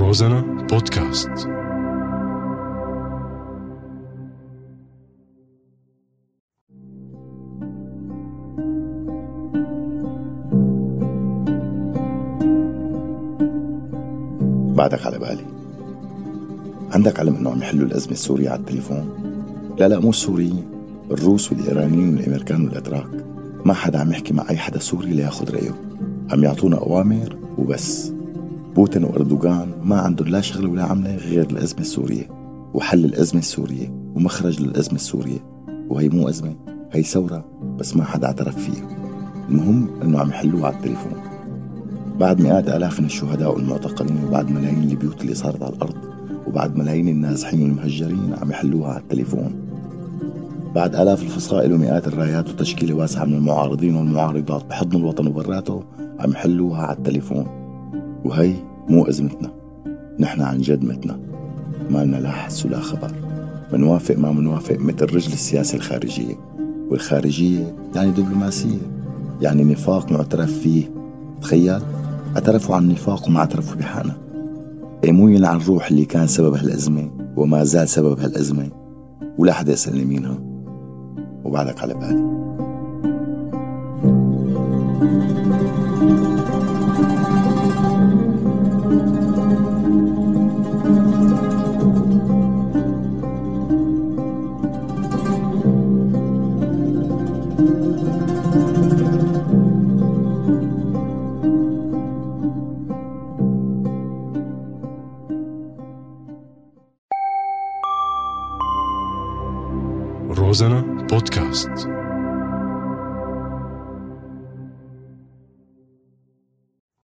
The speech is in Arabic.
روزانا بودكاست. بعدك على بالي. عندك علم إنه عم يحلوا الأزمة السورية على التليفون؟ لا لا مو السوريين الروس والإيرانيين والأمريكان والأتراك. ما حدا عم يحكي مع أي حدا سوري لياخذ رأيه. عم يعطونا أوامر وبس. بوتين وأردوغان ما عندهم لا شغله ولا عملة غير الأزمة السورية وحل الأزمة السورية ومخرج للازمه السورية وهي مو أزمة هي ثورة بس ما حدا اعترف فيها. المهم إنه عم يحلوها على التليفون. بعد مئات آلاف من الشهداء والمعتقلين وبعد ملايين البيوت اللي صارت على الأرض وبعد ملايين النازحين والمهجرين عم يحلوها على التليفون. بعد آلاف الفصائل ومئات الرايات وتشكيلة واسعة من المعارضين والمعارضات بحضن الوطن وبراته عم يحلوها على التليفون. وهي مو أزمتنا. نحن عن جد متنا. ما لنا لا حس ولا خبر. منوافق ما منوافق مثل رجل السياسة الخارجية. والخارجية يعني دبلوماسية. يعني نفاق معترف فيه. تخيل؟ اعترفوا عن النفاق وما اعترفوا بحالنا إيه مو يلعن الروح اللي كان سبب هالأزمة وما زال سبب هالأزمة. ولا حدا يسألني مينها وبعدك على بالي. روزانا بودكاست